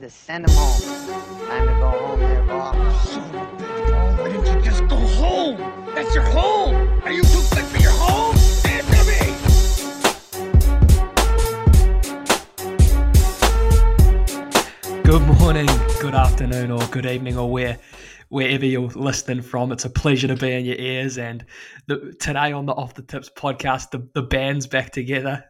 Just send them home. Time to go home there, Bob. Son of a bitch, Paul, why didn't you just go home? That's your home. Are you too good for your home? Answer me. Good morning, good afternoon, or good evening, or where wherever you're listening from. It's a pleasure to be in your ears. And the, today on the Off the Tips podcast, the, the band's back together.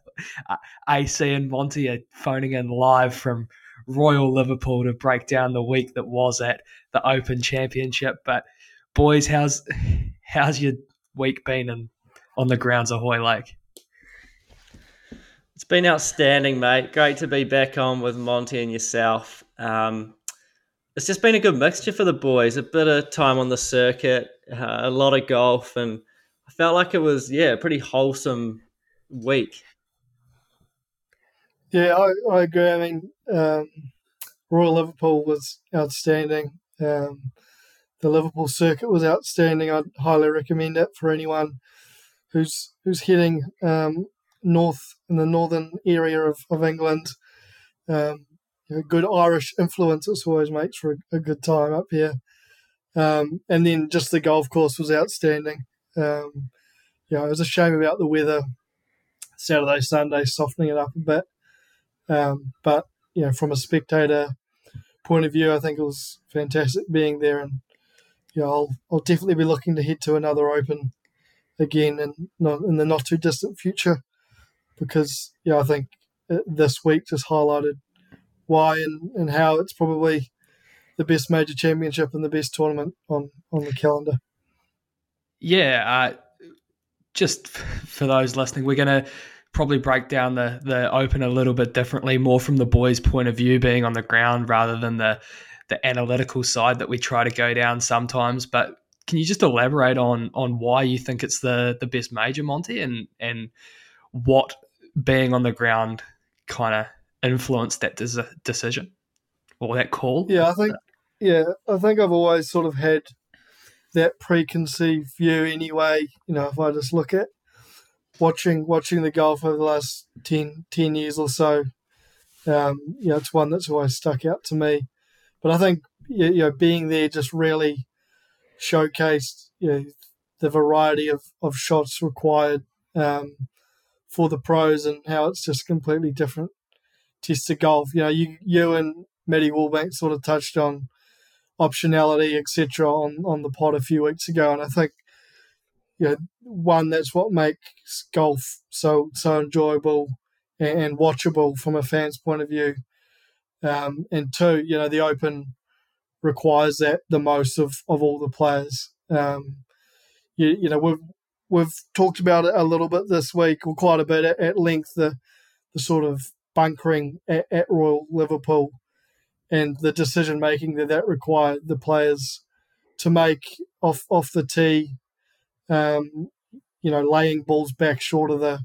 Uh, AC and Monty are phoning in live from Royal Liverpool to break down the week that was at the Open Championship. But boys, how's how's your week been in, on the grounds of Hoylake? It's been outstanding, mate. Great to be back on with Monty and yourself. Um, it's just been a good mixture for the boys. A bit of time on the circuit, uh, a lot of golf, and I felt like it was yeah, a pretty wholesome week. Yeah, I, I agree. I mean, um, Royal Liverpool was outstanding. Um, the Liverpool circuit was outstanding. I'd highly recommend it for anyone who's who's heading um, north in the northern area of, of England. Um, you know, good Irish influence it always makes for a, a good time up here. Um, and then just the golf course was outstanding. Um, it was a shame about the weather. Saturday, Sunday, softening it up a bit. Um, but you know, from a spectator point of view, I think it was fantastic being there, and you know, I'll I'll definitely be looking to head to another Open again, in the not too distant future, because yeah, I think uh, this week just highlighted why and, and how it's probably the best major championship and the best tournament on on the calendar. Yeah, uh, just for those listening, we're going to probably break down the the open a little bit differently, more from the boys' point of view, being on the ground rather than the the analytical side that we try to go down sometimes. But can you just elaborate on on why you think it's the the best major, Monty, and and what being on the ground kind of influenced that des- decision or that call? Yeah, I think yeah, I think I've always sort of had that preconceived view anyway. You know, if I just look at watching watching the golf over the last 10, 10 years or so, um, you know, it's one that's always stuck out to me. But I think you know, being there just really showcased you know the variety of, of shots required um, for the pros and how it's just completely different test of golf. You know, you you and Matty Woolbank sort of touched on optionality, etc., on on the pod a few weeks ago, and I think you know one that's what makes golf so so enjoyable and, and watchable from a fan's point of view. Um, and two, you know, the Open requires that the most of, of all the players. Um, you, you know, we've we've talked about it a little bit this week, or quite a bit at, at length. The the sort of bunkering at, at Royal Liverpool and the decision making that that required the players to make off off the tee. Um, you know, laying balls back short of the,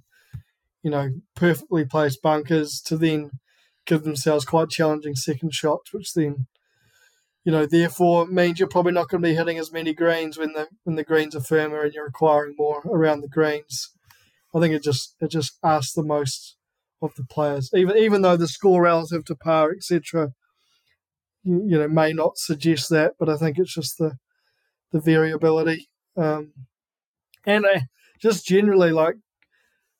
you know, perfectly placed bunkers to then give themselves quite challenging second shots, which then, you know, therefore means you're probably not going to be hitting as many greens when the when the greens are firmer and you're requiring more around the greens. I think it just it just asks the most of the players, even even though the score relative to par, etc. You, you know, may not suggest that, but I think it's just the the variability, um, and uh, just generally like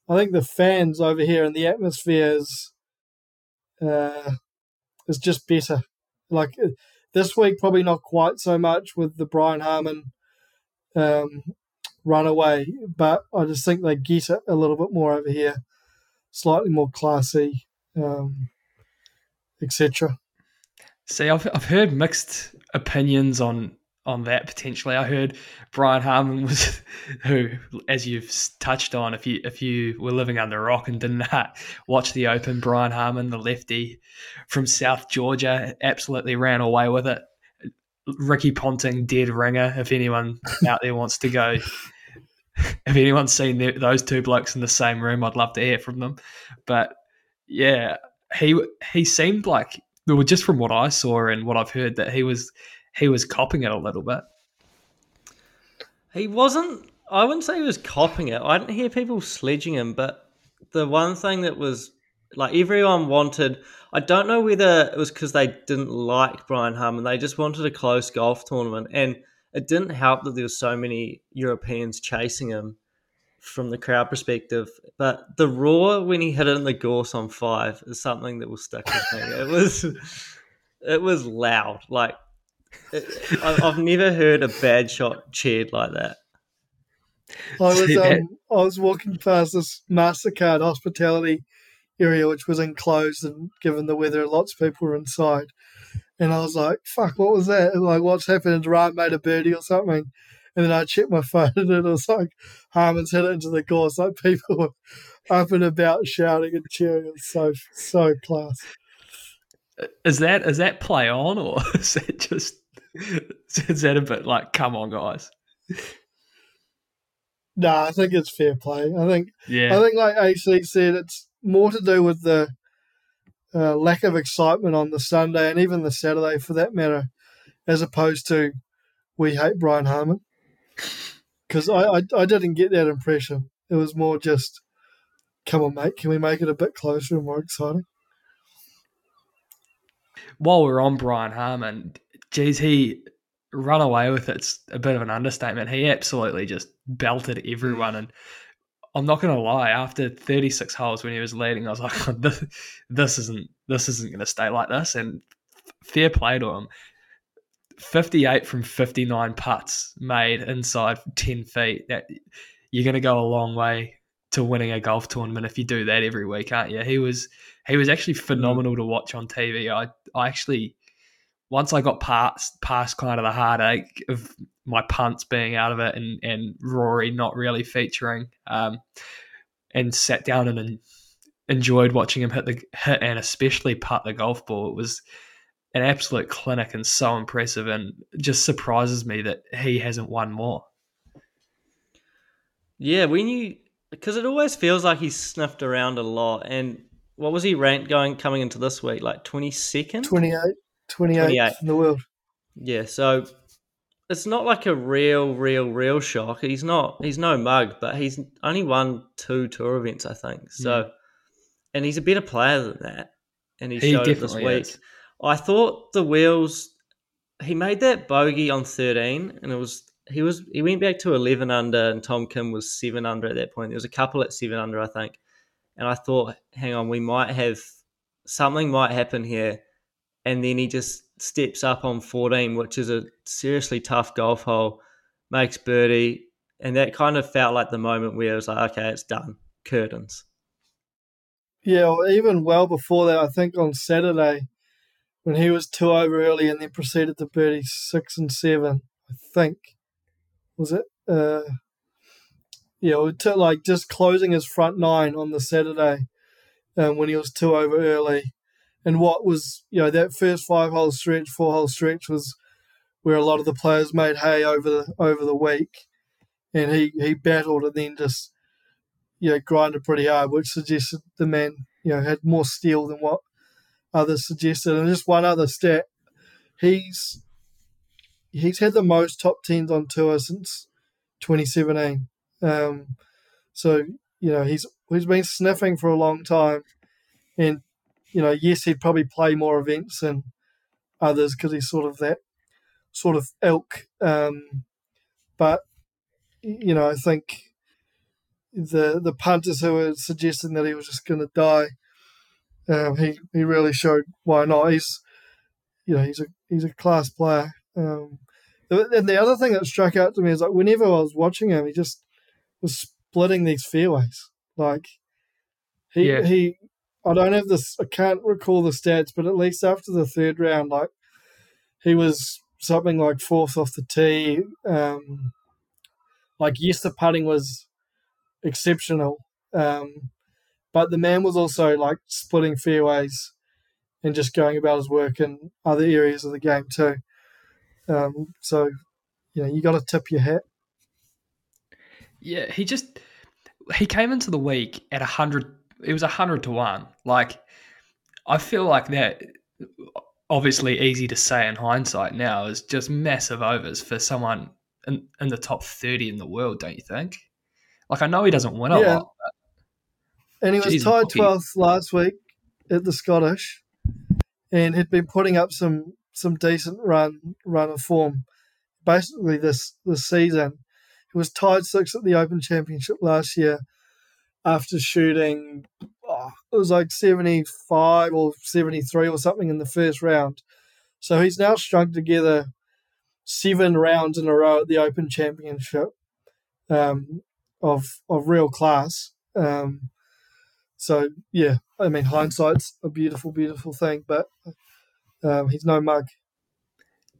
I think the fans over here and the atmosphere is uh, is just better. Like uh, this week, probably not quite so much with the Brian Harman um, runaway, but I just think they get it a little bit more over here, slightly more classy, um, etc. See, I've I've heard mixed opinions on on that potentially. I heard Brian Harman was who, as you've touched on, if you if you were living under a rock and didn't watch the Open, Brian Harman, the lefty from South Georgia, absolutely ran away with it. Ricky Ponting, dead ringer. If anyone out there wants to go, if anyone's seen the, those two blokes in the same room, I'd love to hear from them. But yeah, he he seemed like well, just from what I saw and what I've heard, that he was he was copping it a little bit. He wasn't. I wouldn't say he was copping it. I didn't hear people sledging him, but the one thing that was Like everyone wanted. I don't know whether it was because they didn't like Brian Harman. They just wanted a close golf tournament, and it didn't help that there were so many Europeans chasing him from the crowd perspective. But the roar when he hit it in the gorse on five is something that will stick with me. It was, it was loud. Like I've never heard a bad shot cheered like that. I was um, I was walking past this Mastercard hospitality area, which was enclosed, and given the weather, lots of people were inside. And I was like, "Fuck, what was that? Like, what's happened? Has Ryan made a birdie or something?" And then I checked my phone, and it was like Harman's hit it into the gorse. Like people were up and about shouting and cheering. It was so so class. Is that is that play on or is that just is that a bit like come on guys? Nah, I think it's fair play. I think Yeah. I think, like AC said, it's more to do with the uh, lack of excitement on the Sunday and even the Saturday, for that matter, as opposed to we hate Brian Harman. Because I, I, I didn't get that impression. It was more just, come on, mate, can we make it a bit closer and more exciting? While we're on Brian Harman, geez, he run away with it's a bit of an understatement. He absolutely just belted everyone and I'm not going to lie. After 36 holes, when he was leading, I was like, "This, this isn't this isn't going to stay like this." And fair play to him. 58 from 59 putts made inside 10 feet. That you're going to go a long way to winning a golf tournament if you do that every week, aren't you? He was he was actually mm. phenomenal to watch on TV. I I actually once I got past past kind of the heartache of my punts being out of it and and Rory not really featuring, um, and sat down and en- enjoyed watching him hit the hit and especially putt the golf ball. It was an absolute clinic and so impressive, and just surprises me that he hasn't won more. Yeah, when you because it always feels like he's sniffed around a lot. And what was he ranked going coming into this week? Like twenty second. 28, 28, 28. in the world. Yeah, so it's not like a real, real, real shock. He's not. He's no mug, but he's only won two tour events, I think. Hmm. So, and he's a better player than that. And he, He showed it this week. is. I thought the wheels. He made that bogey on thirteen, and it was he was he went back to eleven under, and Tom Kim was seven under at that point. There was a couple at seven under, I think, and I thought, hang on, we might have something might happen here, and then he just steps up on fourteen, which is a seriously tough golf hole, makes birdie, and that kind of felt like the moment where it was like, okay, it's done, curtains. Yeah, or even well before that, I think on Saturday, when he was two over early and then proceeded to birdie six and seven, I think, was it? Uh, yeah, it took like just closing his front nine on the Saturday um, when he was two over early. And what was, you know, that first five hole stretch, four hole stretch was where a lot of the players made hay over the over the week. And he, he battled and then just you know, grinded pretty hard, which suggested the man, you know, had more steel than what others suggested. And just one other stat, he's he's had the most top tens on tour since 2017. Um, so you know, he's he's been sniffing for a long time, and you know, yes, he'd probably play more events than others because he's sort of that sort of ilk. Um, but you know, I think the the punters who were suggesting that he was just going to die, um, he he really showed why not. He's you know he's a he's a class player. Um, and the other thing that struck out to me is like whenever I was watching him, he just was splitting these fairways. Like he Yeah. he, I don't have this. I can't recall the stats, but at least after the third round, like he was something like fourth off the tee. Um, like yes, the putting was exceptional. Um, but the man was also like splitting fairways and just going about his work in other areas of the game too. Um, so, you know, you got to tip your hat. Yeah, he just he came into the week at a hundred. It was a hundred to one. Like I feel like that. Obviously, easy to say in hindsight now is just massive overs for someone in, in the top thirty in the world. Don't you think? Like I know he doesn't win a Yeah. lot. and he was Jeez, tied twelfth last week at the Scottish, and had been putting up some some decent run run of form, basically this this season. He was tied sixth at the Open Championship last year, after shooting, oh, it was like seventy five or seventy three or something in the first round. So he's now strung together seven rounds in a row at the Open Championship um, of of real class. Um, so yeah, I mean hindsight's a beautiful, beautiful thing, but um, he's no mug.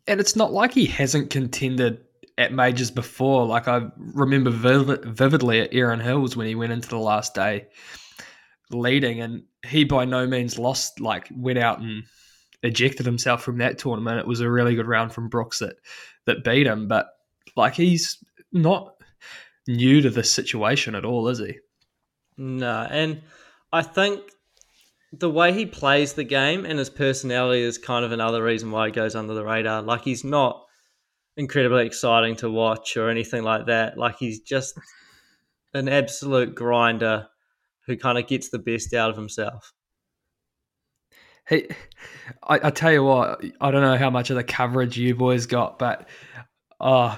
And it's not like he hasn't contended at majors before. Like I remember vivid, vividly at Erin Hills when he went into the last day leading, and he by no means lost. Like went out and ejected himself from that tournament. It was a really good round from Brooks that that beat him, but like he's not new to this situation at all, is he? No, and I think the way he plays the game and his personality is kind of another reason why he goes under the radar. Like he's not incredibly exciting to watch or anything like that. Like he's just an absolute grinder who kind of gets the best out of himself. He, I, I tell you what, I don't know how much of the coverage you boys got, but uh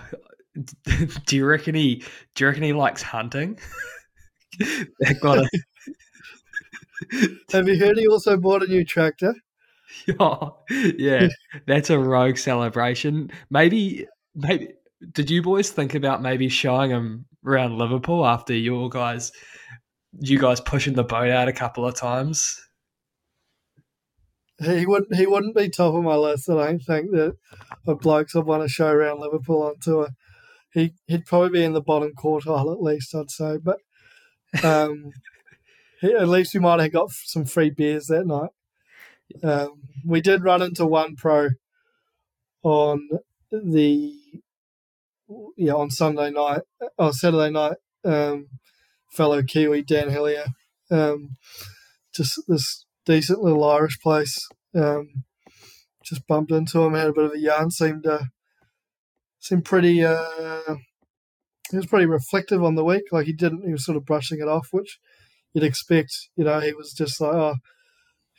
do you reckon he do you reckon he likes hunting? that got a, Have you heard he also bought a new tractor? yeah, that's a rogue celebration. Maybe maybe did you boys think about maybe showing him around Liverpool after your guys you guys pushing the boat out a couple of times? He wouldn't. He wouldn't be top of my list. I don't think that of blokes I want to show around Liverpool on tour. He he'd probably be in the bottom quartile at least. I'd say, but um, he, at least we might have got some free beers that night. Um, we did run into one pro on the yeah on Sunday night or Saturday night. Um, fellow Kiwi Dan Hillier, um, just this decent little Irish place. Um, just bumped into him, had a bit of a yarn. Seemed uh, seemed pretty. Uh, he was pretty reflective on the week. Like he didn't. He was sort of brushing it off, which you'd expect. You know, he was just like, oh,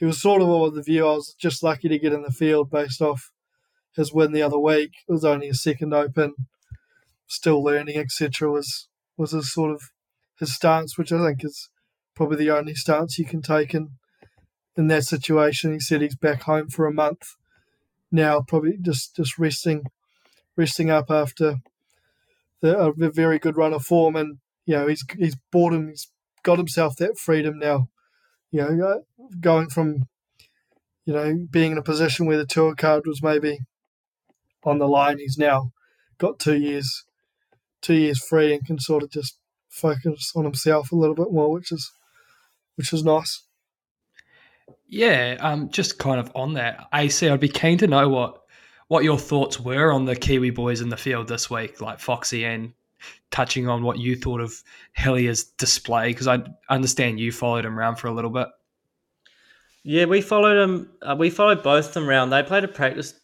he was sort of of the view. I was just lucky to get in the field based off his win the other week. It was only his second Open. Still learning, etc. Was was his sort of his stance, which I think is probably the only stance you can take in in that situation. He said he's back home for a month now, probably just just resting resting up after the, a very good run of form, and you know he's he's bought him, he's got himself that freedom now. You know, uh, going from you know being in a position where the tour card was maybe on the line, he's now got two years two years free and can sort of just focus on himself a little bit more, which is which is nice. Yeah, um, just kind of on that, AC, I'd be keen to know what what your thoughts were on the Kiwi boys in the field this week, like Foxy, and touching on what you thought of Hillier's display, because I understand you followed him around for a little bit. Yeah, we followed him. Uh, we followed both of them round. They played a practice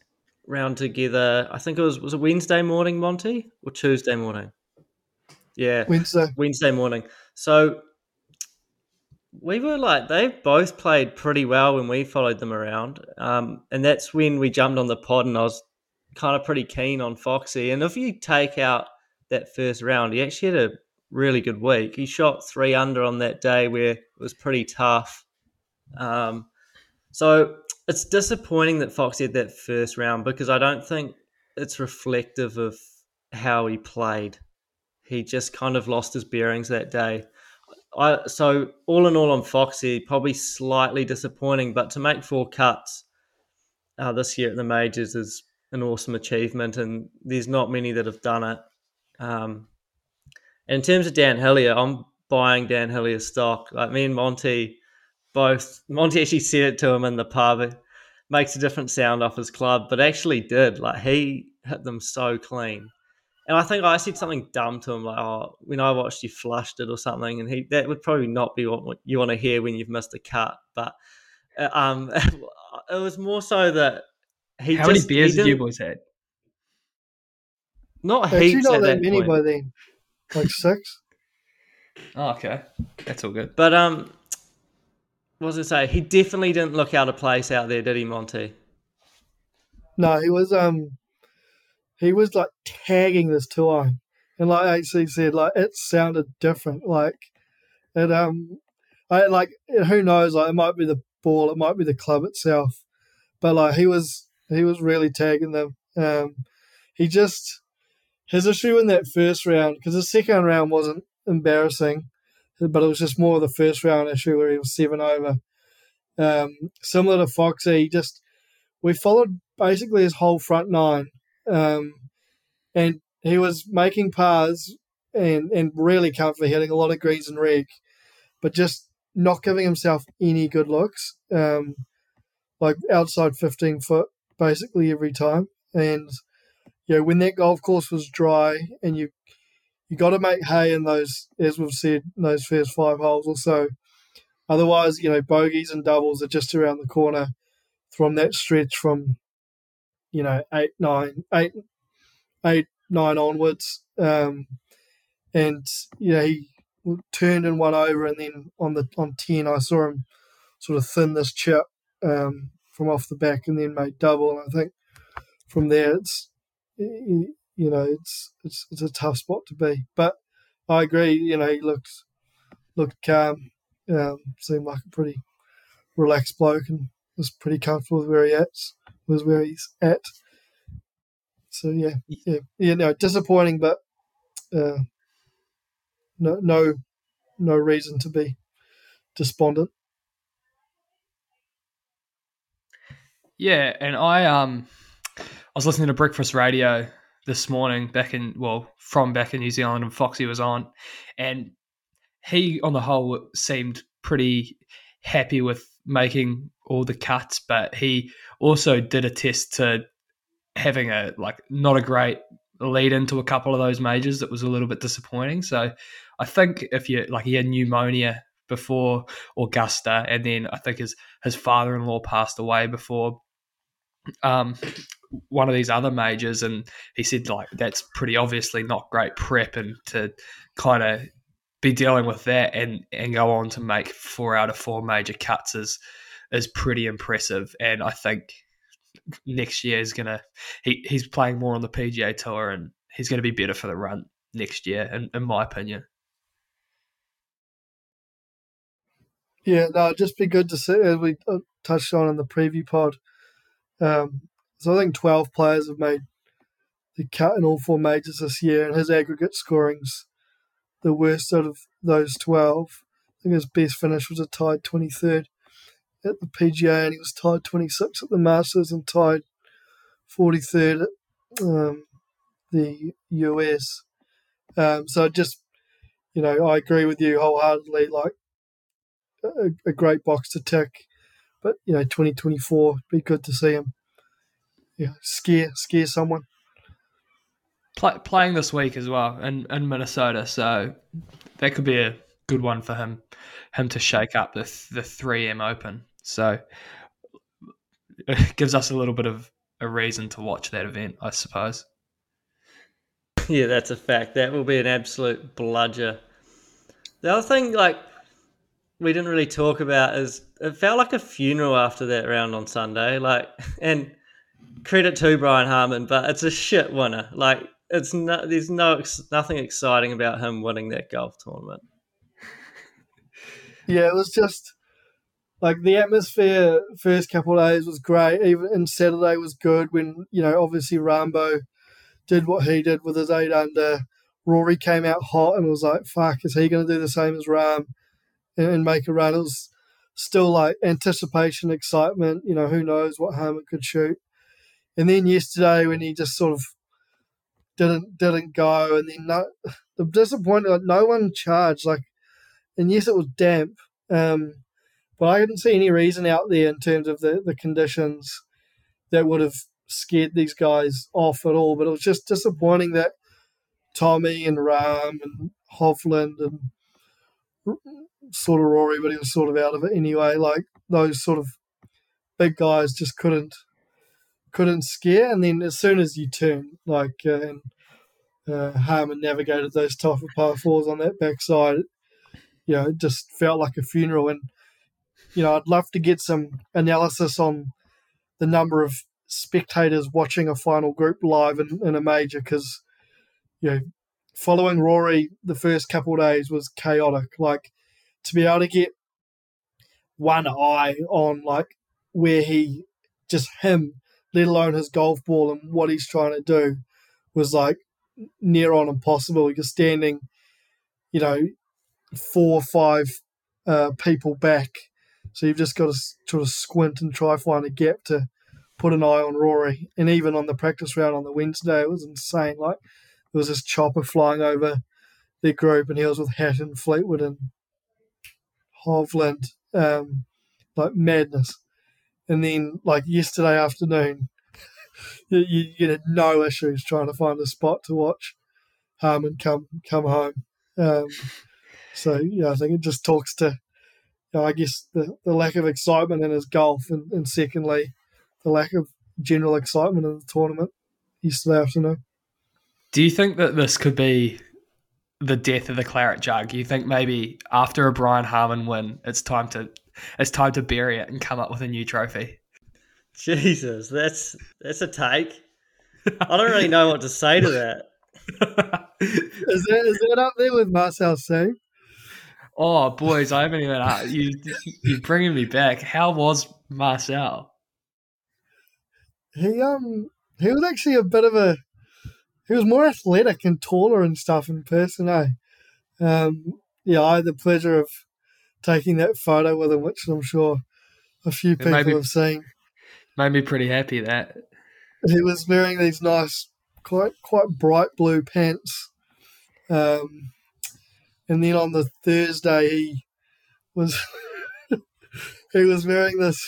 round together. I think it was was it Wednesday morning, Monty, or Tuesday morning. Yeah, Wednesday. Wednesday morning. So we were like they both played pretty well when we followed them around, um, and that's when we jumped on the pod, and I was kind of pretty keen on Foxy. And if you take out that first round, he actually had a really good week. He shot three under on that day where it was pretty tough. Um, so it's disappointing that Foxy had that first round because I don't think it's reflective of how he played. He just kind of lost his bearings that day. I, so all in all on Foxy, probably slightly disappointing, but to make four cuts uh, this year at the majors is an awesome achievement, and there's not many that have done it. Um, in terms of Dan Hillier, I'm buying Dan Hillier stock. Like me and Monty, both Monty actually said it to him in the pub. It makes a different sound off his club, but actually did. Like he hit them so clean. And I think I said something dumb to him, like, "Oh, when I watched you flushed it or something," and he that would probably not be what you want to hear when you've missed a cut. But uh, um, it was more so that he How just, many beers have you boys had? Not Actually, heaps not at that that many point. by then. Like six. Oh, okay, that's all good. But um, what was I say? He definitely didn't look out of place out there, did he, Monty? No, he was um he was like tagging this two iron. And like AC said, like it sounded different. Like it um I like who knows, like it might be the ball, it might be the club itself. But like he was he was really tagging them. Um he just his issue in that first round because the second round wasn't embarrassing, but it was just more of the first round issue where he was seven over. Um, similar to Foxy, he just we followed basically his whole front nine, um, and he was making pars and and really comfy, hitting a lot of greens and reg, but just not giving himself any good looks, um, like outside fifteen foot basically every time, and you know, when that golf course was dry and you you got to make hay in those, as we've said, those first five holes or so. Otherwise, you know, bogeys and doubles are just around the corner from that stretch from, you know, eight, nine, eight, eight, nine onwards. Um, and know he turned and one over, and then on the on ten, I saw him sort of thin this chip um, from off the back, and then made double. And I think from there, it's you know, it's it's it's a tough spot to be. But I agree. You know, he looked looked calm, um, seemed like a pretty relaxed bloke, and was pretty comfortable with where he at was where he's at. So yeah, yeah, yeah. No, disappointing, but uh, no, no, no reason to be despondent. Yeah, and I um was listening to Breakfast Radio this morning back in well from back in New Zealand and Foxy was on and he on the whole seemed pretty happy with making all the cuts but he also did attest to having a like not a great lead into a couple of those majors that was a little bit disappointing. So I think if you like he had pneumonia before Augusta and then I think his his father-in-law passed away before um, one of these other majors, and he said like that's pretty obviously not great prep, and to kind of be dealing with that and and go on to make four out of four major cuts is is pretty impressive, and I think next year is gonna he he's playing more on the PGA tour, and he's gonna be better for the run next year, in, in my opinion. Yeah, no, just be good to see as we uh, touched on in the preview pod. Um, so I think 12 players have made the cut in all four majors this year, and his aggregate scoring's the worst out of those 12. I think his best finish was a tied 23rd at the PGA, and he was tied 26th at the Masters and tied 43rd at um, the US. Um, so just, you know, I agree with you wholeheartedly. Like a, a great box to tick, but you know, 2024 be good to see him yeah, scare scare someone. Play, playing this week as well in, in Minnesota, so that could be a good one for him him to shake up the the 3M Open. So it gives us a little bit of a reason to watch that event, I suppose. Yeah, that's a fact. That will be an absolute bludger. The other thing, like we didn't really talk about, is it felt like a funeral after that round on Sunday. Like, and credit to Brian Harman, but it's a shit winner. Like it's no, there's no nothing exciting about him winning that golf tournament. Yeah, it was just like the atmosphere first couple days was great. Even and Saturday was good when you know obviously Rambo did what he did with his eight under. Rory came out hot and was like, "Fuck, is he going to do the same as Rahm and, and make a run?" It was still like anticipation, excitement. You know, who knows what Harman could shoot. And then yesterday when he just sort of didn't didn't go, and then no, the disappointing like no one charged like, and yes, it was damp, um, but I didn't see any reason out there in terms of the the conditions that would have scared these guys off at all. But it was just disappointing that Tommy and Rahm and Hovland and sort of Rory, but he was sort of out of it anyway. Like those sort of big guys just couldn't couldn't scare. And then as soon as you turn, like, uh, and uh, Harman navigated those tougher par fours on that backside, you know, it just felt like a funeral. And you know, I'd love to get some analysis on the number of spectators watching a final group live in, in a major because, you know, following Rory the first couple of days was chaotic. Like to be able to get one eye on like where he just him, let alone his golf ball and what he's trying to do, was like near on impossible. You're standing, you know, four or five uh, people back, so you've just got to sort of squint and try find a gap to put an eye on Rory. And even on the practice round on the Wednesday, it was insane. Like there was this chopper flying over their group, and he was with Hatton, Fleetwood, and Hovland, um, like madness. And then, like yesterday afternoon, you, you had no issues trying to find a spot to watch Harman come come home. Um, so yeah, I think it just talks to, you know, I guess the, the lack of excitement in his golf, and, and secondly, the lack of general excitement in the tournament yesterday afternoon. Do you think that this could be the death of the claret jug? You think maybe after a Brian Harman win, it's time to it's time to bury it and come up with a new trophy? Jesus, that's that's a take. I don't really know what to say to that. Is that is that up there with Marcel Siem? oh, boys, I haven't even uh, you you're bringing me back. How was Marcel? He um he was actually a bit of a he was more athletic and taller and stuff in person, eh? Um, yeah, I had the pleasure of taking that photo with him, which I'm sure a few people made me- have seen. Made me pretty happy that He was wearing these nice, quite quite bright blue pants. Um, and then on the Thursday, he was he was wearing this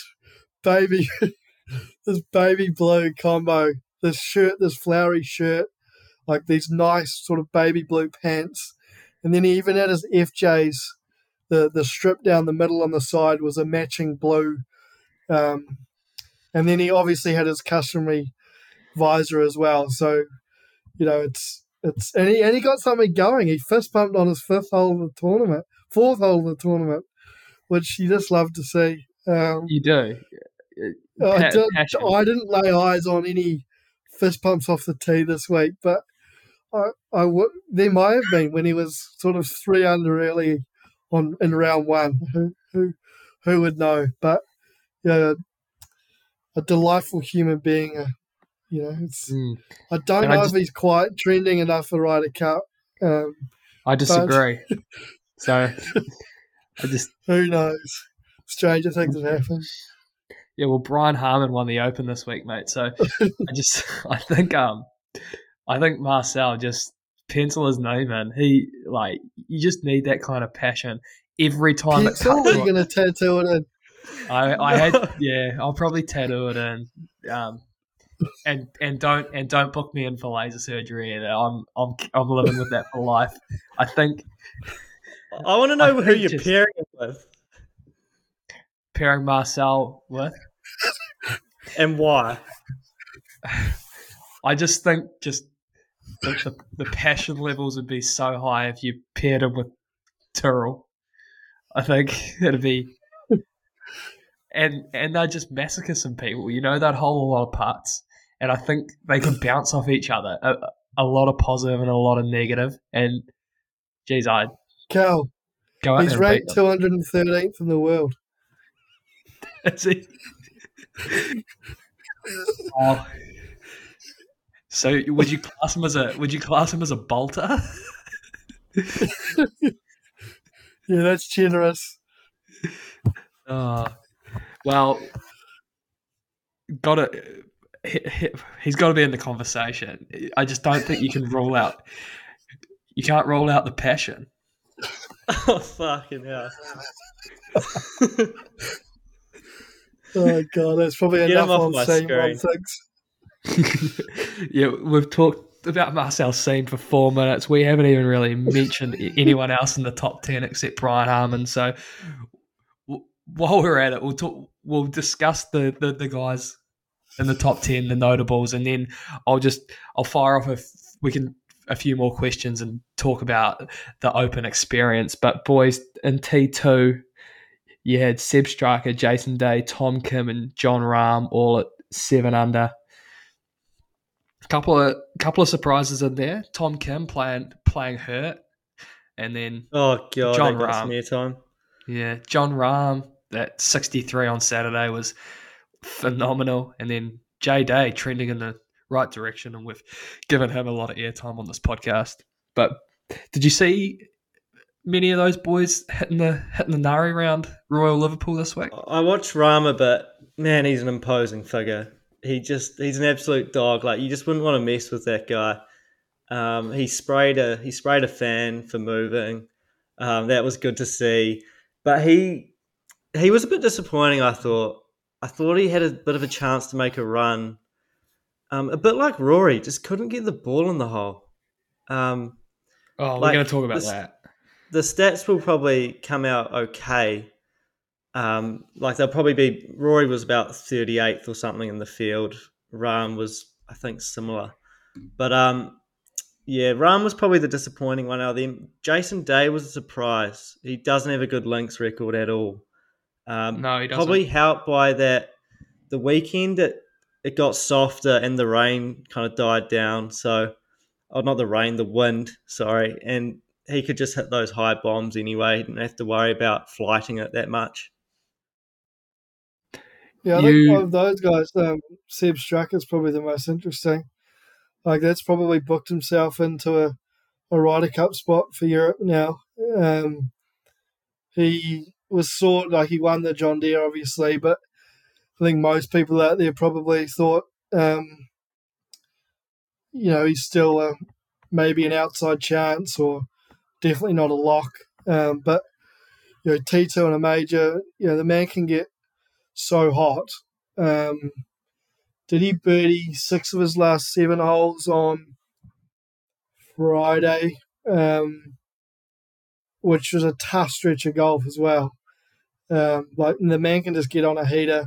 baby this baby blue combo, this shirt, this flowery shirt, like these nice sort of baby blue pants, and then he even had his FJs. The the strip down the middle on the side was a matching blue, um, and then he obviously had his customary visor as well. So, you know, it's it's and he and he got something going. He fist pumped on his fifth hole of the tournament, fourth hole of the tournament, which you just love to see. Um, you do. I, did, I didn't lay eyes on any fist pumps off the tee this week, but I, I w- there might have been when he was sort of three under early on in round one. Who who who would know? But yeah, a delightful human being. Uh, you know, it's Mm, I don't And I know just- if he's quite trending enough for Ryder Cup. Um, I disagree. so I just who knows? Stranger things have happened. Yeah, well, Brian Harman won the Open this week, mate. So I just, I think, um, I think Marcel just pencil his name in. He like, you just need that kind of passion every time it Pencil, comes. you're going to tattoo it in. I, I had, yeah, I'll probably tattoo it in. Um, and and don't and don't book me in for laser surgery either. I'm I'm I'm living with that for life. I think I want to I know who you're just- pairing it with pairing Marcel with, and why. I just think just the, the, the passion levels would be so high if you paired him with Tyrrell. I think it'd be, and and they'd just massacre some people. You know, they'd hold a lot of parts, and I think they could bounce off each other. A, a lot of positive and a lot of negative. And geez, I'd Cal, go out he's ranked 213th in the world. Is he? oh. So would you class him as a would you class him as a bolter? Yeah, that's generous. Oh, well, got to. He, he, he's got to be in the conversation. I just don't think you can rule out. You can't rule out the passion. Oh fucking hell! Oh god, that's probably Get enough on my saying one screen. things. yeah, we've talked about Marcel Siem for four minutes. We haven't even really mentioned anyone else in the top ten except Brian Harman. So w- while we're at it, we'll talk. We'll discuss the, the the guys in the top ten, the notables, and then I'll just I'll fire off if we can a few more questions and talk about the open experience. But boys, in T two, you had Sepp Straka, Jason Day, Tom Kim, and Jon Rahm all at seven under. Couple of couple of surprises in there. Tom Kim playing playing hurt, and then Oh god, Jon Rahm. airtime. yeah, Jon Rahm that sixty three on Saturday was phenomenal, and then Jay Day trending in the right direction, and we've given him a lot of airtime on this podcast. But did you see many of those boys hitting the hitting the Nari round Royal Liverpool this week? I watched Rama, but man, he's an imposing figure. He just he's an absolute dog. Like you just wouldn't want to mess with that guy. Um, he sprayed a he sprayed a fan for moving. Um, that was good to see, but he he was a bit disappointing. I thought I thought he had a bit of a chance to make a run. Um, a bit like Rory, just couldn't get the ball in the hole. Um, Oh, we're Like, going to talk about this- that. the stats will probably come out okay. Um, like they'll probably be Rory was about 38th or something in the field. Rahm was, I think, similar. But um, yeah, Rahm was probably the disappointing one out of them. Jason Day was a surprise. He doesn't have a good links record at all. Um, No, he doesn't. probably helped by that the weekend it it got softer and the rain kind of died down. So, oh, not the rain, the wind. Sorry, and he could just hit those high bombs anyway. He didn't have to worry about flighting it that much. Yeah, I You- think of those guys, um, Sepp Straka's probably the most interesting. Like that's probably booked himself into a, a Ryder Cup spot for Europe now. Um, he was sort like he won the John Deere, obviously, but I think most people out there probably thought, um, you know, he's still a, maybe an outside chance or definitely not a lock. Um, but you know, T2 in a major, you know, the man can get so hot. Um, did he birdie six of his last seven holes on Friday, um, which was a tough stretch of golf as well. Um, like the man can just get on a heater.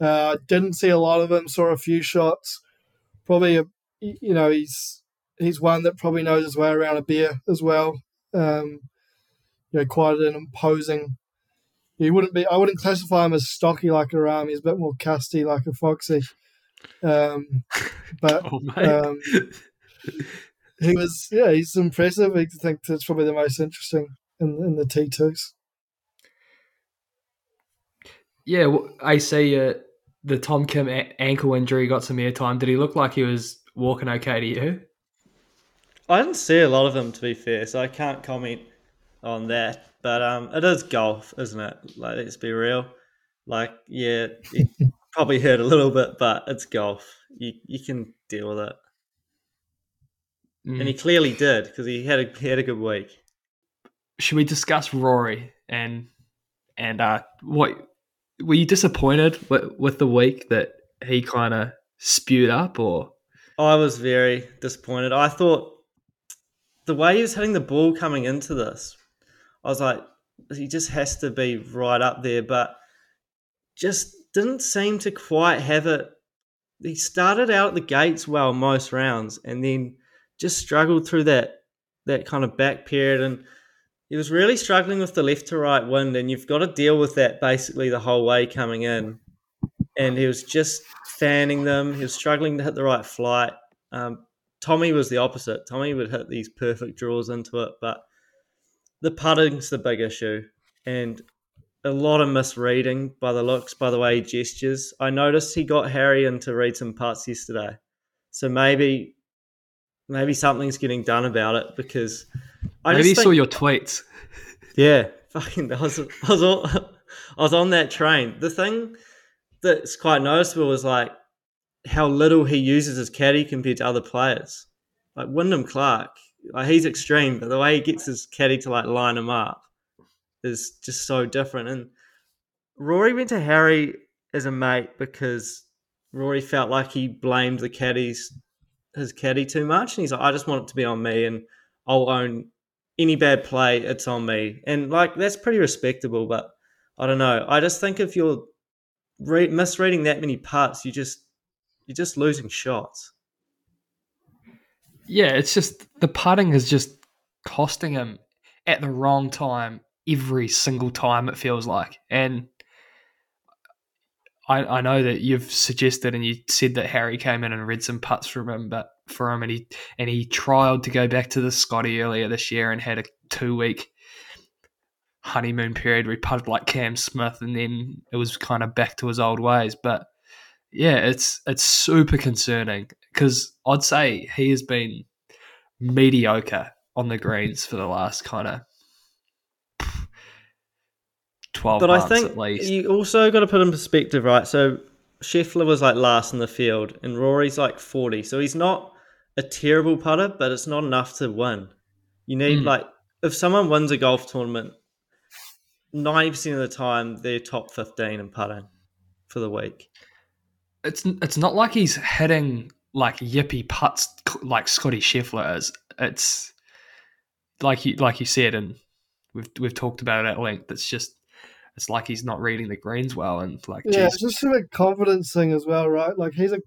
Uh, didn't see a lot of him. Saw a few shots. Probably a, you know, he's he's one that probably knows his way around a beer as well. Um, you know, quite an imposing he wouldn't be. I wouldn't classify him as stocky like a Rahm. He's a bit more casty like a foxy. Um, but Oh, um, he was, yeah, he's impressive. I think that's probably the most interesting in, in the T twos. yeah, well, I see uh, the Tom Kim a- ankle injury got some airtime. Did he look like he was walking okay to you? I didn't see a lot of him to be fair, so I can't comment on that. But um, it is golf, isn't it? Like, let's be real. Like, yeah, it probably hurt a little bit, but it's golf. You you can deal with it, Mm. and he clearly did because he had a he had a good week. Should we discuss Rory and and uh, what were you disappointed with, with the week that he kind of spewed up, or I was very disappointed. I thought the way he was hitting the ball coming into this, I was like, he just has to be right up there, but just didn't seem to quite have it. He started out at the gates well most rounds, and then just struggled through that that kind of back period, and he was really struggling with the left to right wind, and you've got to deal with that basically the whole way coming in. And he was just fanning them. He was struggling to hit the right flight. Um, Tommy was the opposite. Tommy would hit these perfect draws into it, but the putting's the big issue, and a lot of misreading by the looks, by the way he gestures. I noticed he got Harry in to read some putts yesterday, so maybe maybe something's getting done about it because I maybe he just saw your tweets? yeah, fucking, I was, I was, all, I was on that train. The thing that's quite noticeable is like how little he uses his caddy compared to other players. Like Wyndham Clark, like he's extreme, but the way he gets his caddy to like line him up is just so different. And Rory went to Harry as a mate because Rory felt like he blamed the caddies his caddy too much, and he's like, I just want it to be on me, and I'll own any bad play, it's on me. And like that's pretty respectable, but I don't know. I just think if you're re- misreading that many parts, you just you're just losing shots. Yeah, it's just the putting is just costing him at the wrong time every single time. It feels like, and I, I know that you've suggested and you said that Harry came in and read some putts from him, but for him, and he and he trialed to go back to the Scotty earlier this year and had a two week honeymoon period where he putted like Cam Smith, and then it was kind of back to his old ways. But yeah, it's it's super concerning because I'd say he has been mediocre on the greens for the last kind of 12 But I think you also got to put in perspective, right? So Scheffler was like last in the field, and Rory's like forty. So he's not a terrible putter, but it's not enough to win. You need Mm. like if someone wins a golf tournament, ninety percent of the time they're top fifteen in putting for the week. it's it's not like he's hitting like yippy putts like Scotty Scheffler is. It's like you like you said, and we've we've talked about it at length. It's just it's like he's not reading the greens well, and like Yeah, geez, it's just a confidence thing as well, right? Like he's a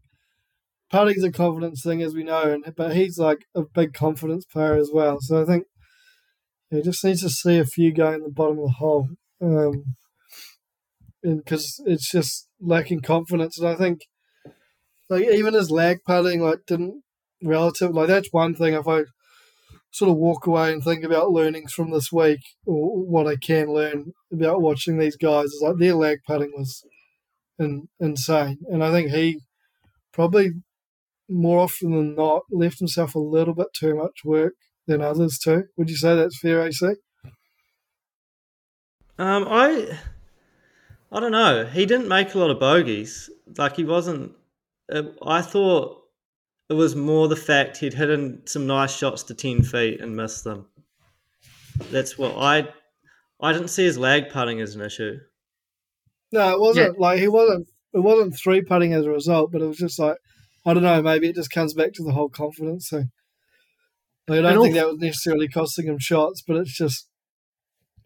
putting's a confidence thing, as we know, and but he's like a big confidence player as well. So I think he just needs to see a few go in the bottom of the hole, um, and because it's just lacking confidence. And I think like even his lag putting like didn't relative like that's one thing. If I sort of walk away and think about learnings from this week or what I can learn about watching these guys is like their lag putting was in, insane. And I think he probably more often than not left himself a little bit too much work than others too. Would you say that's fair, AC? Um, I, I don't know. He didn't make a lot of bogeys. Like he wasn't. Uh, I thought it was more the fact he'd hit in some nice shots to ten feet and missed them. That's what I. I didn't see his lag putting as an issue. No, it wasn't like he wasn't. It wasn't three putting as a result, but it was just like I don't know. Maybe it just comes back to the whole confidence thing. Like, I don't And think al- that was necessarily costing him shots, but it's just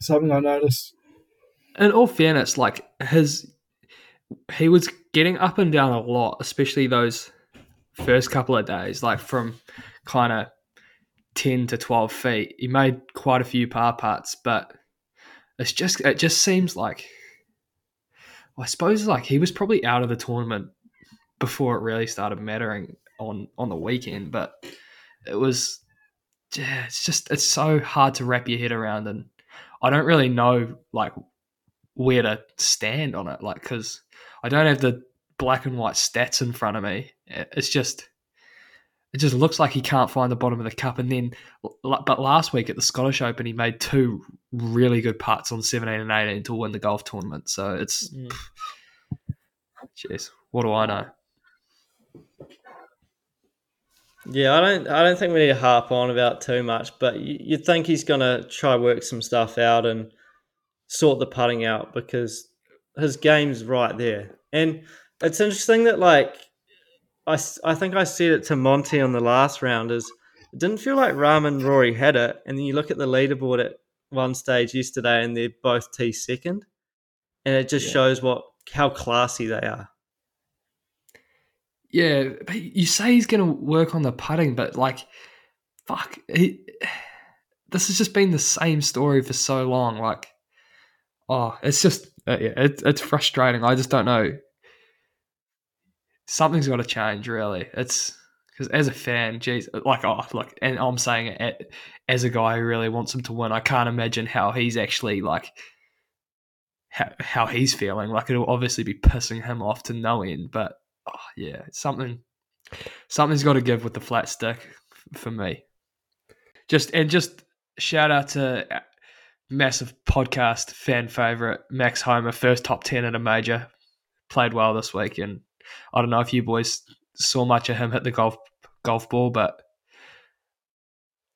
something I noticed. in all fairness, like his he was getting up and down a lot, especially those first couple of days, like from kind of ten to twelve feet. He made quite a few par putts, but it's just it just seems like I suppose like he was probably out of the tournament before it really started mattering on on the weekend, but it was yeah, it's just it's so hard to wrap your head around and I don't really know like where to stand on it like cuz I don't have the black and white stats in front of me. It's just it just looks like he can't find the bottom of the cup and then but last week at the Scottish Open he made two really good putts on 17 and 18 to win the golf tournament. So it's Mm. jeez, what do I know? Yeah, I don't. I don't think we need to harp on about too much, but you, you'd think he's gonna try work some stuff out and sort the putting out because his game's right there. And it's interesting that like I, I think I said it to Monty on the last round is it didn't feel like Rahm and Rory had it, and then you look at the leaderboard at one stage yesterday, and they're both T second, and it just Yeah. shows what how classy they are. Yeah, but you say he's going to work on the putting, but like, fuck, he, this has just been the same story for so long. Like, oh, it's just, uh, yeah, it, it's frustrating. I just don't know. Something's got to change, really. It's because as a fan, geez, like, oh, look, and I'm saying it as a guy who really wants him to win. I can't imagine how he's actually like. How, how he's feeling like it'll obviously be pissing him off to no end but oh, yeah, something something's got to give with the flat stick for me. Just and just shout out to uh, massive podcast fan favorite Max Homa, first top ten at a major, played well this week, and I don't know if you boys saw much of him hit the golf golf ball, but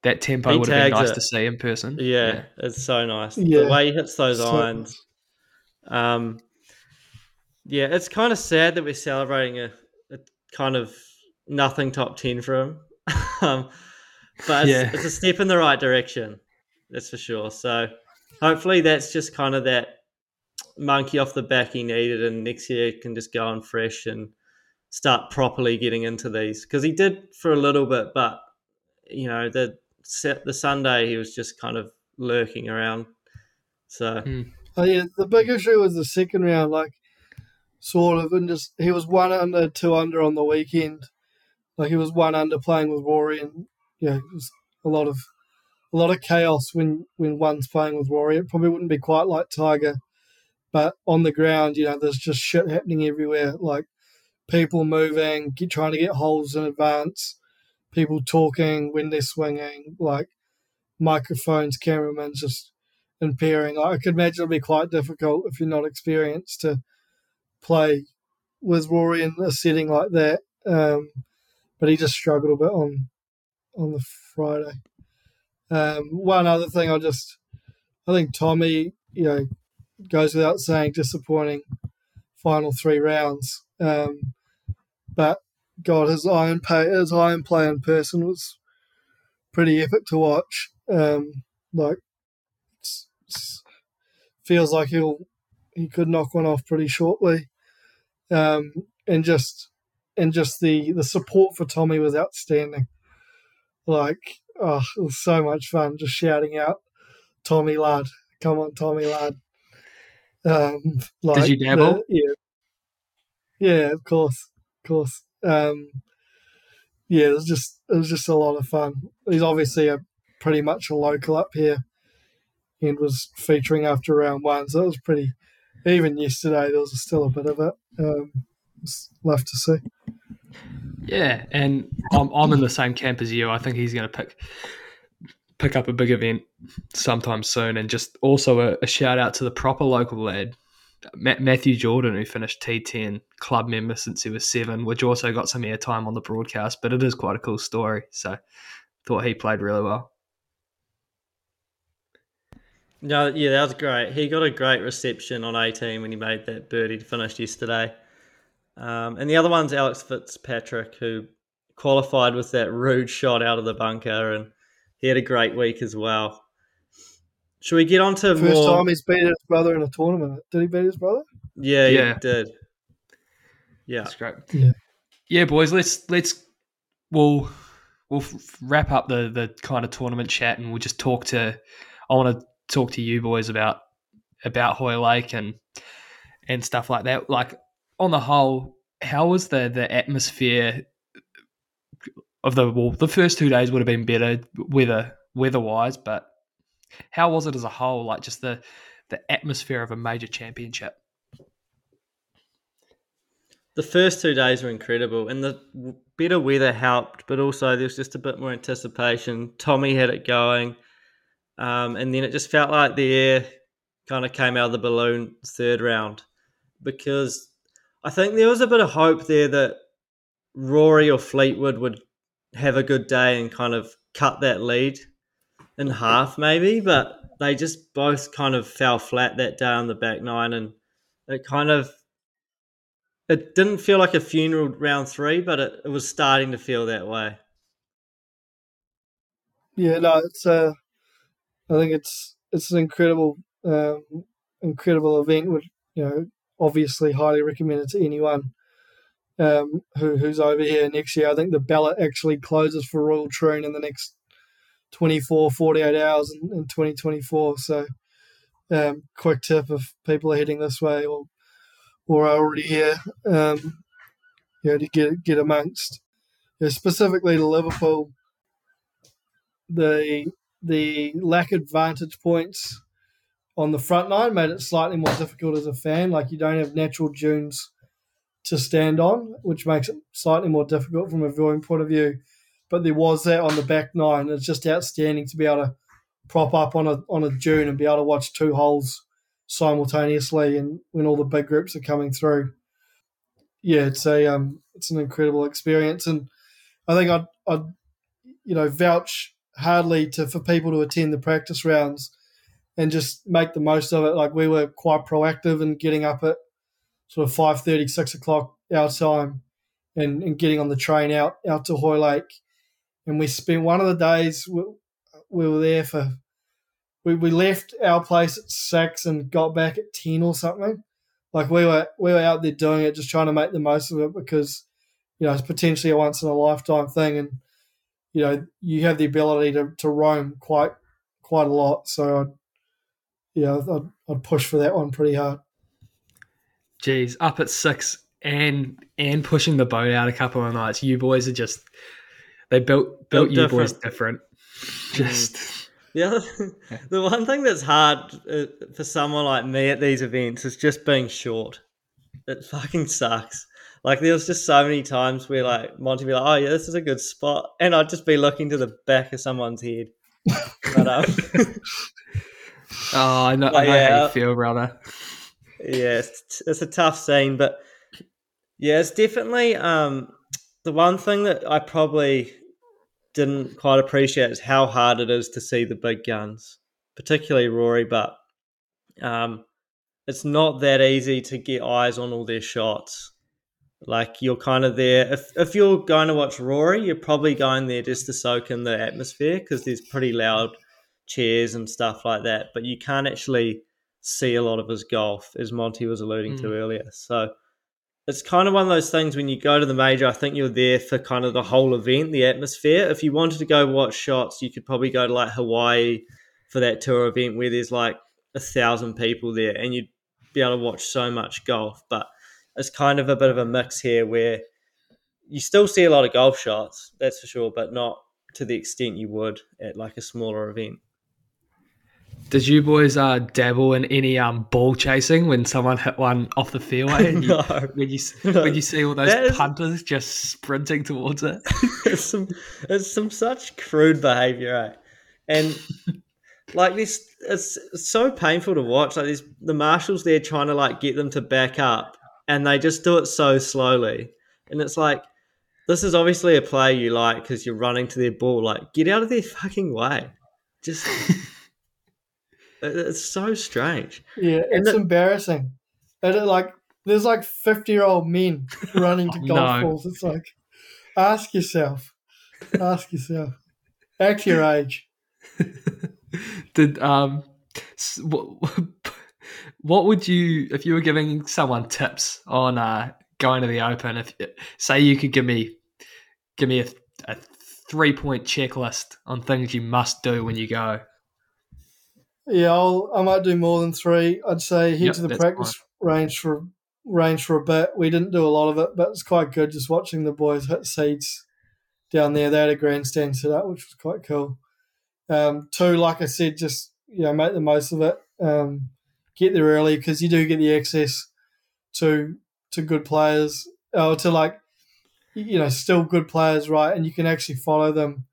that tempo He would have been nice it. to see in person. Yeah, it's so nice. Yeah. The way he hits those So- irons. Um, yeah, it's kind of sad that we're celebrating a, a kind of nothing top 10 for him. um, but it's, Yeah. it's a step in the right direction. That's for sure. So hopefully that's just kind of that monkey off the back he needed, and next year can just go on fresh and start properly getting into these because he did for a little bit, but you know the set the Sunday he was just kind of lurking around So hmm. Oh, yeah, the big issue was the second round, like sort of, and just he was one under, two under on the weekend. Like he was one under playing with Rory, and yeah, it was a lot of a lot of chaos when when one's playing with Rory. It probably wouldn't be quite like Tiger, but on the ground, you know, there's just shit happening everywhere. Like people moving, get, trying to get holes in advance, people talking when they're swinging, like microphones, cameramen just impairing. I could imagine it'd be quite difficult if you're not experienced to play with Rory in a setting like that. Um, but he just struggled a bit on on the Friday. Um, one other thing, I just I think Tommy, you know, goes without saying, disappointing final three rounds. Um, but God, his iron play, his iron play in person was pretty epic to watch. Um, like, it's, it's, feels like he'll he could knock one off pretty shortly. Um, and just and just the the support for Tommy was outstanding. Like, oh, it was so much fun just shouting out, "Tommy lad, come on, Tommy lad." Um, like you dabble? the- yeah, yeah, of course, of course. Um, yeah, it was just it was just a lot of fun. He's obviously a pretty much a local up here, and was featuring after round one, so it was pretty. Even yesterday, there was still a bit of it. Um, left to see. Yeah, and I'm I'm in the same camp as you. I think he's going to pick pick up a big event sometime soon, and just also a, a shout out to the proper local lad, Ma- Matthew Jordan, who finished T10 club member since he was seven, which also got some airtime on the broadcast. But it is quite a cool story. So thought he played really well. No, yeah, that was great. He got a great reception on 18 when he made that birdie to finish yesterday. Um, and the other one's Alex Fitzpatrick, who qualified with that rude shot out of the bunker, and he had a great week as well. Should we get on to First more? time he's beat his brother in a tournament. Did he beat his brother? Yeah, yeah, Yeah. he did. Yeah, That's great. Yeah. Yeah, boys. Let's let's we'll we'll wrap up the the kind of tournament chat, and we'll just talk to. I want to talk to you boys about about Hoylake and and stuff like that. Like on the whole, how was the the atmosphere of the well? The first two days would have been better weather weather wise, but how was it as a whole? Like just the the atmosphere of a major championship. the first two days were incredible, and the better weather helped, but also there was just a bit more anticipation. Tommy had it going, um, and then it just felt like the air kind of came out of the balloon third round because I think there was a bit of hope there that Rory or Fleetwood would have a good day and kind of cut that lead in half, maybe, but they just both kind of fell flat that day on the back nine, and it kind of it didn't feel like a funeral round three, but it, it was starting to feel that way. Yeah, no, it's uh, I think it's it's an incredible, um, incredible event. Would you know, obviously highly recommended to anyone um, who who's over here next year. I think the ballot actually closes for Royal Troon in the next 24, 48 hours in, in 2024. So, um, quick tip if people are heading this way or or are already here, um, you know, to get get amongst. You know, specifically to Liverpool, the the lack of vantage points on the front nine made it slightly more difficult as a fan. Like you don't have natural dunes to stand on, which makes it slightly more difficult from a viewing point of view. But there was that on the back nine. It's just outstanding to be able to prop up on a on a dune and be able to watch two holes simultaneously, and when all the big groups are coming through. Yeah, it's a um, it's an incredible experience, and I think I'd, I'd you know vouch hardly to for people to attend the practice rounds and just make the most of it. Like we were quite proactive in getting up at sort of 5.30, 6 o'clock our time and, and getting on the train out, out to Hoylake. And we spent one of the days, we, we were there for, we, we left our place at 6 and got back at 10 or something. Like we were, we were out there doing it, just trying to make the most of it because, you know, it's potentially a once in a lifetime thing. And, you know, you have the ability to, to roam quite, quite a lot. So yeah, I'd, I'd push for that one pretty hard. Geez, up at six and and pushing the boat out a couple of nights. You boys are just they built built, Built you boys different. different. Just The other, the one thing that's hard uh, for someone like me at these events is just being short. It fucking sucks. Like there was just so many times where like Monty be like, "Oh yeah, this is a good spot," and I'd just be looking to the back of someone's head. But um, oh, I know, I know how you feel, brother. Yeah, it's, it's a tough scene, but yeah, it's definitely um, the one thing that I probably didn't quite appreciate is how hard it is to see the big guns, particularly Rory. But um, it's not that easy to get eyes on all their shots. Like you're kind of there. If if you're going to watch Rory, you're probably going there just to soak in the atmosphere because there's pretty loud chairs and stuff like that. But you can't actually see a lot of his golf, as Monty was alluding to Mm. earlier. So it's kind of one of those things when you go to the major, I think you're there for kind of the whole event, the atmosphere. If you wanted to go watch shots, you could probably go to like Hawaii for that tour event where there's like a thousand people there and you'd be able to watch so much golf. But it's kind of a bit of a mix here where you still see a lot of golf shots, that's for sure, but not to the extent you would at like a smaller event. Did you boys uh, dabble in any um, ball chasing when someone hit one off the fairway? And you, no. when you No. when you see all those That is- punters just sprinting towards it. it's some it's some such crude behavior, eh? And like this, it's, it's so painful to watch. Like this, the marshals there trying to like get them to back up, and they just do it so slowly. And it's like this is obviously a play you like because you're running to their ball. Like get out of their fucking way. Just it's so strange. Yeah, it's embarrassing. And it, like, there's like 50 year old men running to golf No. balls. It's like, ask yourself, ask yourself, act your age. Did um, what, what would you if you were giving someone tips on uh, going to the Open? If say you could give me give me a, a three point checklist on things you must do when you go. Yeah, I'll, I might do more than three. I'd say head Yep, to the practice range for range for a bit. We didn't do a lot of it, but it's quite good just watching the boys hit seeds down there. They had a grandstand set up, which was quite cool. Um, two, like I said, just you know make the most of it. Um, get there early because you do get the access to to good players or to like you know still good players, right? And you can actually follow them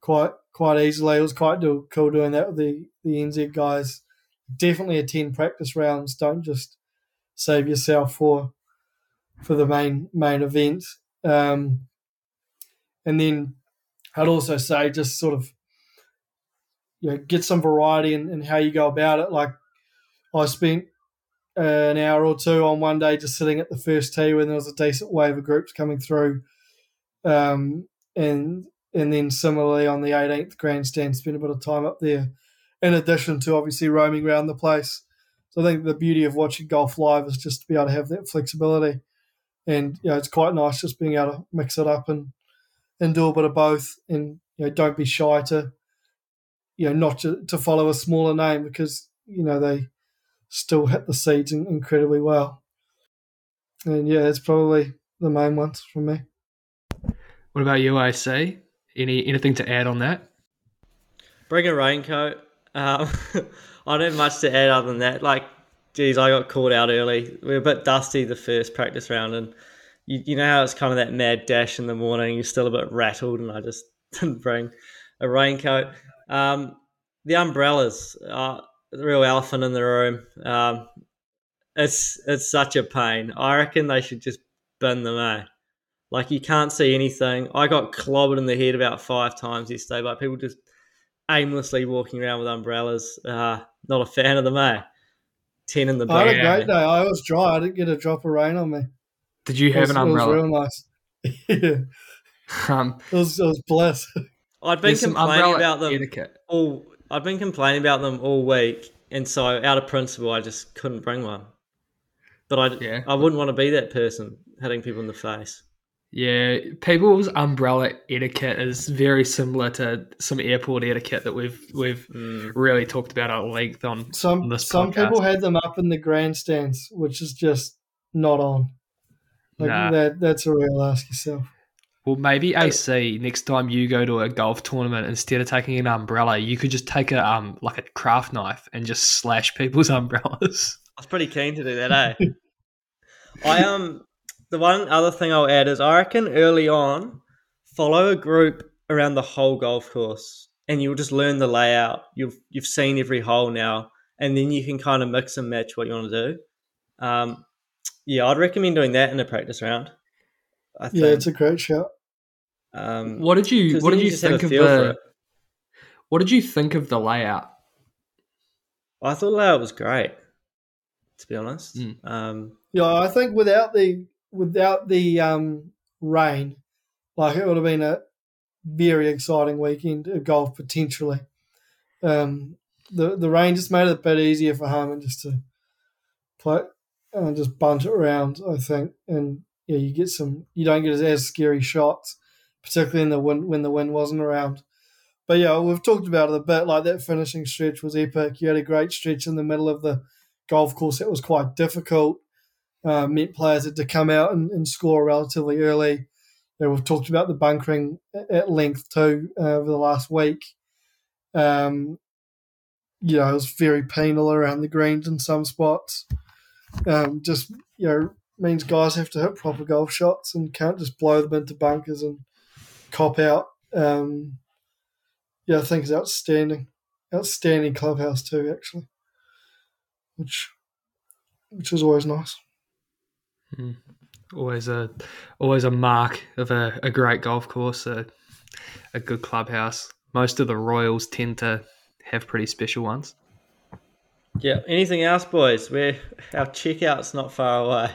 quite quite easily. It was quite do, cool doing that with the the NZ guys. Definitely attend practice rounds. Don't just save yourself for for the main main event. Um, and then I'd also say just sort of you know get some variety in, in how you go about it. Like I spent an hour or two on one day just sitting at the first tee when there was a decent wave of groups coming through, um, and and then similarly on the 18th grandstand, spent a bit of time up there. In addition to obviously roaming around the place, so I think the beauty of watching golf live is just to be able to have that flexibility, and you know it's quite nice just being able to mix it up and and do a bit of both, and you know don't be shy to you know not to, to follow a smaller name because you know they still hit the seeds in, incredibly well, and yeah, it's probably the main ones for me. What about you, AC? Any anything to add on that? Bring a raincoat. Um, I don't have much to add other than that. Like, geez, I got called out early. We were a bit dusty the first practice round, and you, you know how it's kind of that mad dash in the morning. You're still a bit rattled, and I just didn't bring a raincoat. Um, the umbrellas, are the real elephant in the room. Um, it's it's such a pain. I reckon they should just bin them, eh? Like you can't see anything. I got clobbered in the head about five times yesterday by people just aimlessly walking around with umbrellas. Uh, not a fan of them, eh? Ten in the I had a great day. I was dry. I didn't get a drop of rain on me. Did you have was, an umbrella? it was real nice. yeah, Um, it was, it was bliss. I'd been there's some complaining about them etiquette. all. I'd been complaining about them all week, and so out of principle, I just couldn't bring one. But I, Yeah. I wouldn't want to be that person hitting people in the face. Yeah, people's umbrella etiquette is very similar to some airport etiquette that we've we've Mm. really talked about at length on. Some this some podcast. people had them up in the grandstands, which is just not on. Like Nah. that that's a real ask yourself. Well, maybe AC next time you go to a golf tournament, instead of taking an umbrella, you could just take a um like a craft knife and just slash people's umbrellas. I was pretty keen to do that, eh? I um the one other thing I'll add is I reckon early on follow a group around the whole golf course and you'll just learn the layout. You've you've seen every hole now, and then you can kind of mix and match what you want to do. Um, yeah, I'd recommend doing that in a practice round. I think. Yeah, it's a great shout. um, What did you 'cause What did you just have a think of the. What did you think of the layout? I thought the layout was great. To be honest, Mm. um, Yeah, I think without the without the um, rain, like it would have been a very exciting weekend of golf potentially. Um, the the rain just made it a bit easier for Harman just to play and just bunt it around. I think, and yeah, you get some. You don't get as, as scary shots, particularly in the wind when the wind wasn't around. But yeah, we've talked about it a bit. Like that finishing stretch was epic. You had a great stretch in the middle of the golf course that was quite difficult. Uh, meant players had to come out and, and score relatively early. Yeah, we've talked about the bunkering at length too uh, over the last week. Um, you know, it was very penal around the greens in some spots. Um, just you know, means guys have to hit proper golf shots and can't just blow them into bunkers and cop out. Um, yeah, I think it's outstanding, outstanding clubhouse too, actually, which which is always nice. Always a always a mark of a, a great golf course, a, a good clubhouse. Most of the Royals tend to have pretty special ones. yeah. Anything else, boys? We're our checkout's not far away.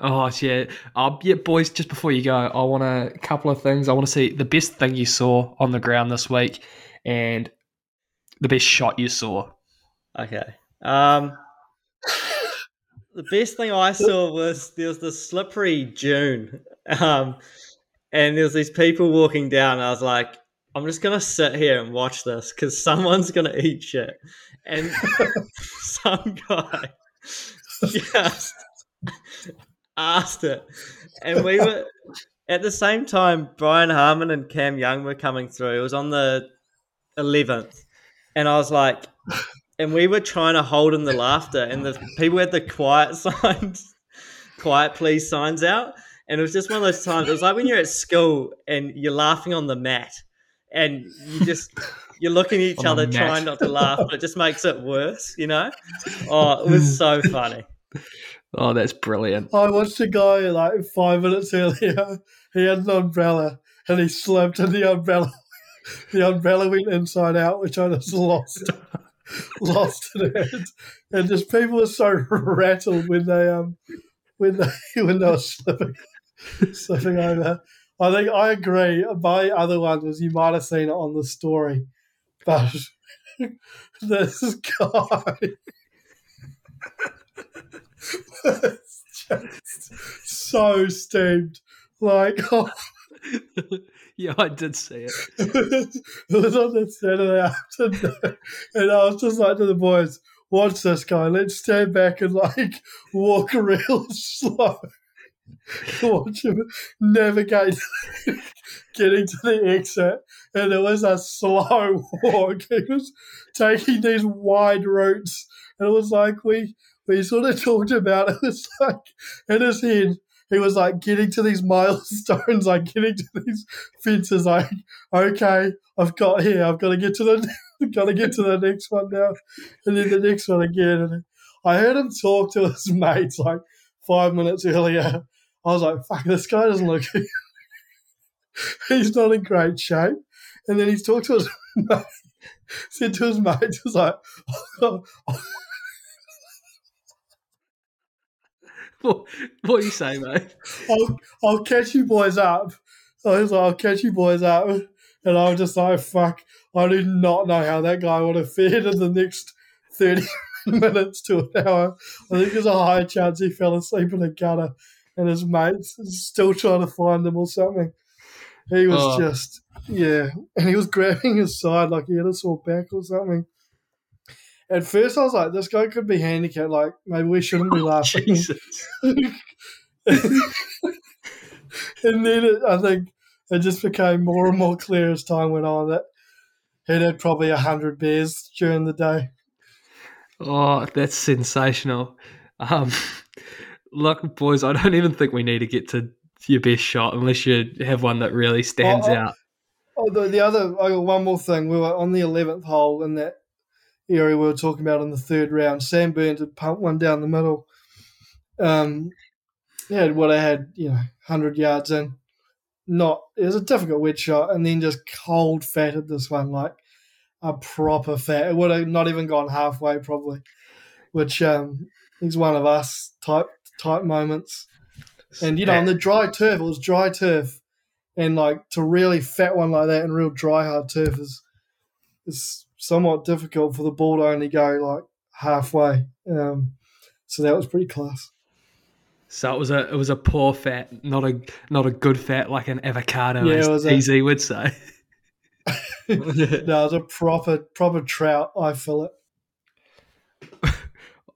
Oh yeah, uh, yeah, boys. Just before you go, I want a couple of things. I want to see the best thing you saw on the ground this week, and the best shot you saw. Okay. Um, the best thing I saw was there was this slippery dune, um, and there was these people walking down. I was like, I'm just gonna sit here and watch this because someone's gonna eat shit, and some guy just asked it, and we were at the same time. Brian Harman and Cam Young were coming through. It was on the 11th, and I was like and we were trying to hold in the laughter, and the people had the quiet signs, quiet please signs out, and it was just one of those times. It was like when you're at school and you're laughing on the mat, and you just you're looking at each other trying not to laugh, but it just makes it worse, you know. Oh, it was so funny. Oh, that's brilliant. I watched a guy like five minutes earlier. He had an umbrella and he slipped, and the umbrella, the umbrella went inside out, which I just lost, lost it. And just people were so rattled when they um when they when they were slipping, slipping over. I think I agree. My other one was you might have seen it on the story, but this guy. was just so steamed. Like, oh, yeah, I did see it. it was on the Saturday afternoon, and I was just like to the boys, "Watch this guy. Let's stand back and like walk real slow. Watch him navigate, getting to the exit." And it was a slow walk. He was taking these wide routes, and it was like we we sort of talked about. It was like in his head. He was like getting to these milestones, like getting to these fences, like okay, I've got here. I've got to get to the, got to get to the next one now, and then the next one again. And I heard him talk to his mates like five minutes earlier. I was like, "Fuck, this guy doesn't look. he's not in great shape." And then he's talked to his mate, said to his mates, "Was like, oh, What, what do you say, mate? I'll, I'll catch you boys up." I was like, "I'll catch you boys up," and I was just like, "Fuck." I do not know how that guy would have fared in the next 30 minutes to an hour. I think there's a high chance he fell asleep in a gutter and his mates still trying to find him or something. He was Oh. just yeah, and he was grabbing his side like he had a sore back or something. At first, I was like, "This guy could be handicapped. Like, maybe we shouldn't be laughing." Jesus. and then it, I think it just became more and more clear as time went on that he'd had probably a hundred beers during the day. Oh, that's sensational. Um, look, boys, I don't even think we need to get to your best shot unless you have one that really stands Oh, oh. out. Oh, the, the other, I got one more thing. We were on the 11th hole in that area we were talking about in the third round. Sam Burns had pumped one down the middle. Um, he had what I had, you know, 100 yards in. Not, it was a difficult wedge shot, and then just cold fatted this one like a proper fat. It would have not even gone halfway, probably, which um, is one of us type type moments. And, you know, on the dry turf, it was dry turf and like to really fat one like that in real dry hard turf is is somewhat difficult for the ball to only go like halfway. Um, so that was pretty class. So it was a it was a poor fat, not a not a good fat like an avocado, Yeah, as a- would say. No, it was a proper proper trout. I feel it.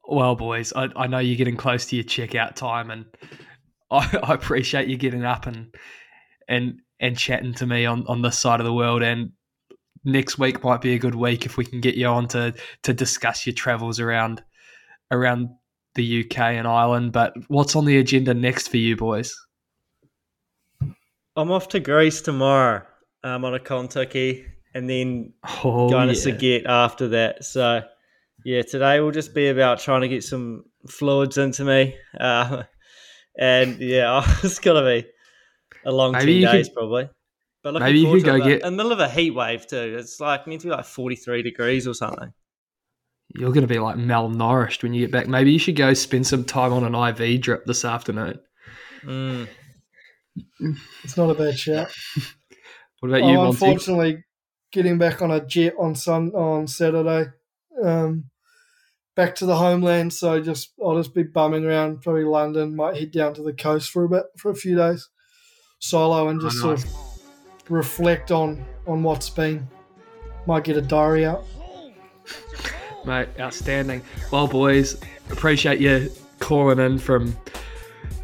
Well, boys, I, I know you're getting close to your checkout time, and I, I appreciate you getting up and and and chatting to me on, on this side of the world. And next week might be a good week if we can get you on to to discuss your travels around around the UK and Ireland. But what's on the agenda next for you, boys? I'm off to Greece tomorrow. I'm on a Kentucky, and then Oh, going to yeah. Saget after that. So, yeah, today will just be about trying to get some fluids into me. Uh, and yeah, it's to be a long Maybe 10 days could- probably. But maybe you forward could go it, get- in the middle of a heat wave too. It's like meant to be like 43 degrees or something. You're going to be like malnourished when you get back. Maybe you should go spend some time on an IV drip this afternoon. Mm. It's not a bad shout. What about you, Oh, Monty? unfortunately, getting back on a jet on sun on Saturday, um, back to the homeland. So just I'll just be bumming around, probably London. Might head down to the coast for a bit for a few days, solo, and just Oh, sort of reflect on on what's been. Might get a diary out. Mate, outstanding. Well, boys, appreciate you calling in from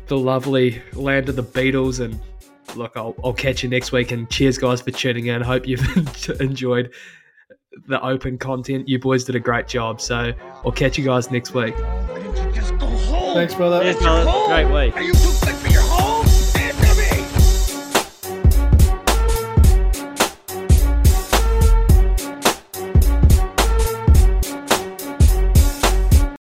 the lovely land of the Beatles. And look, I'll, I'll catch you next week. And cheers, guys, for tuning in. Hope you've enjoyed the open content. You boys did a great job. So I'll catch you guys next week. Why didn't you just go home? Thanks, brother. Cheers, That's your fellas. home. Great week.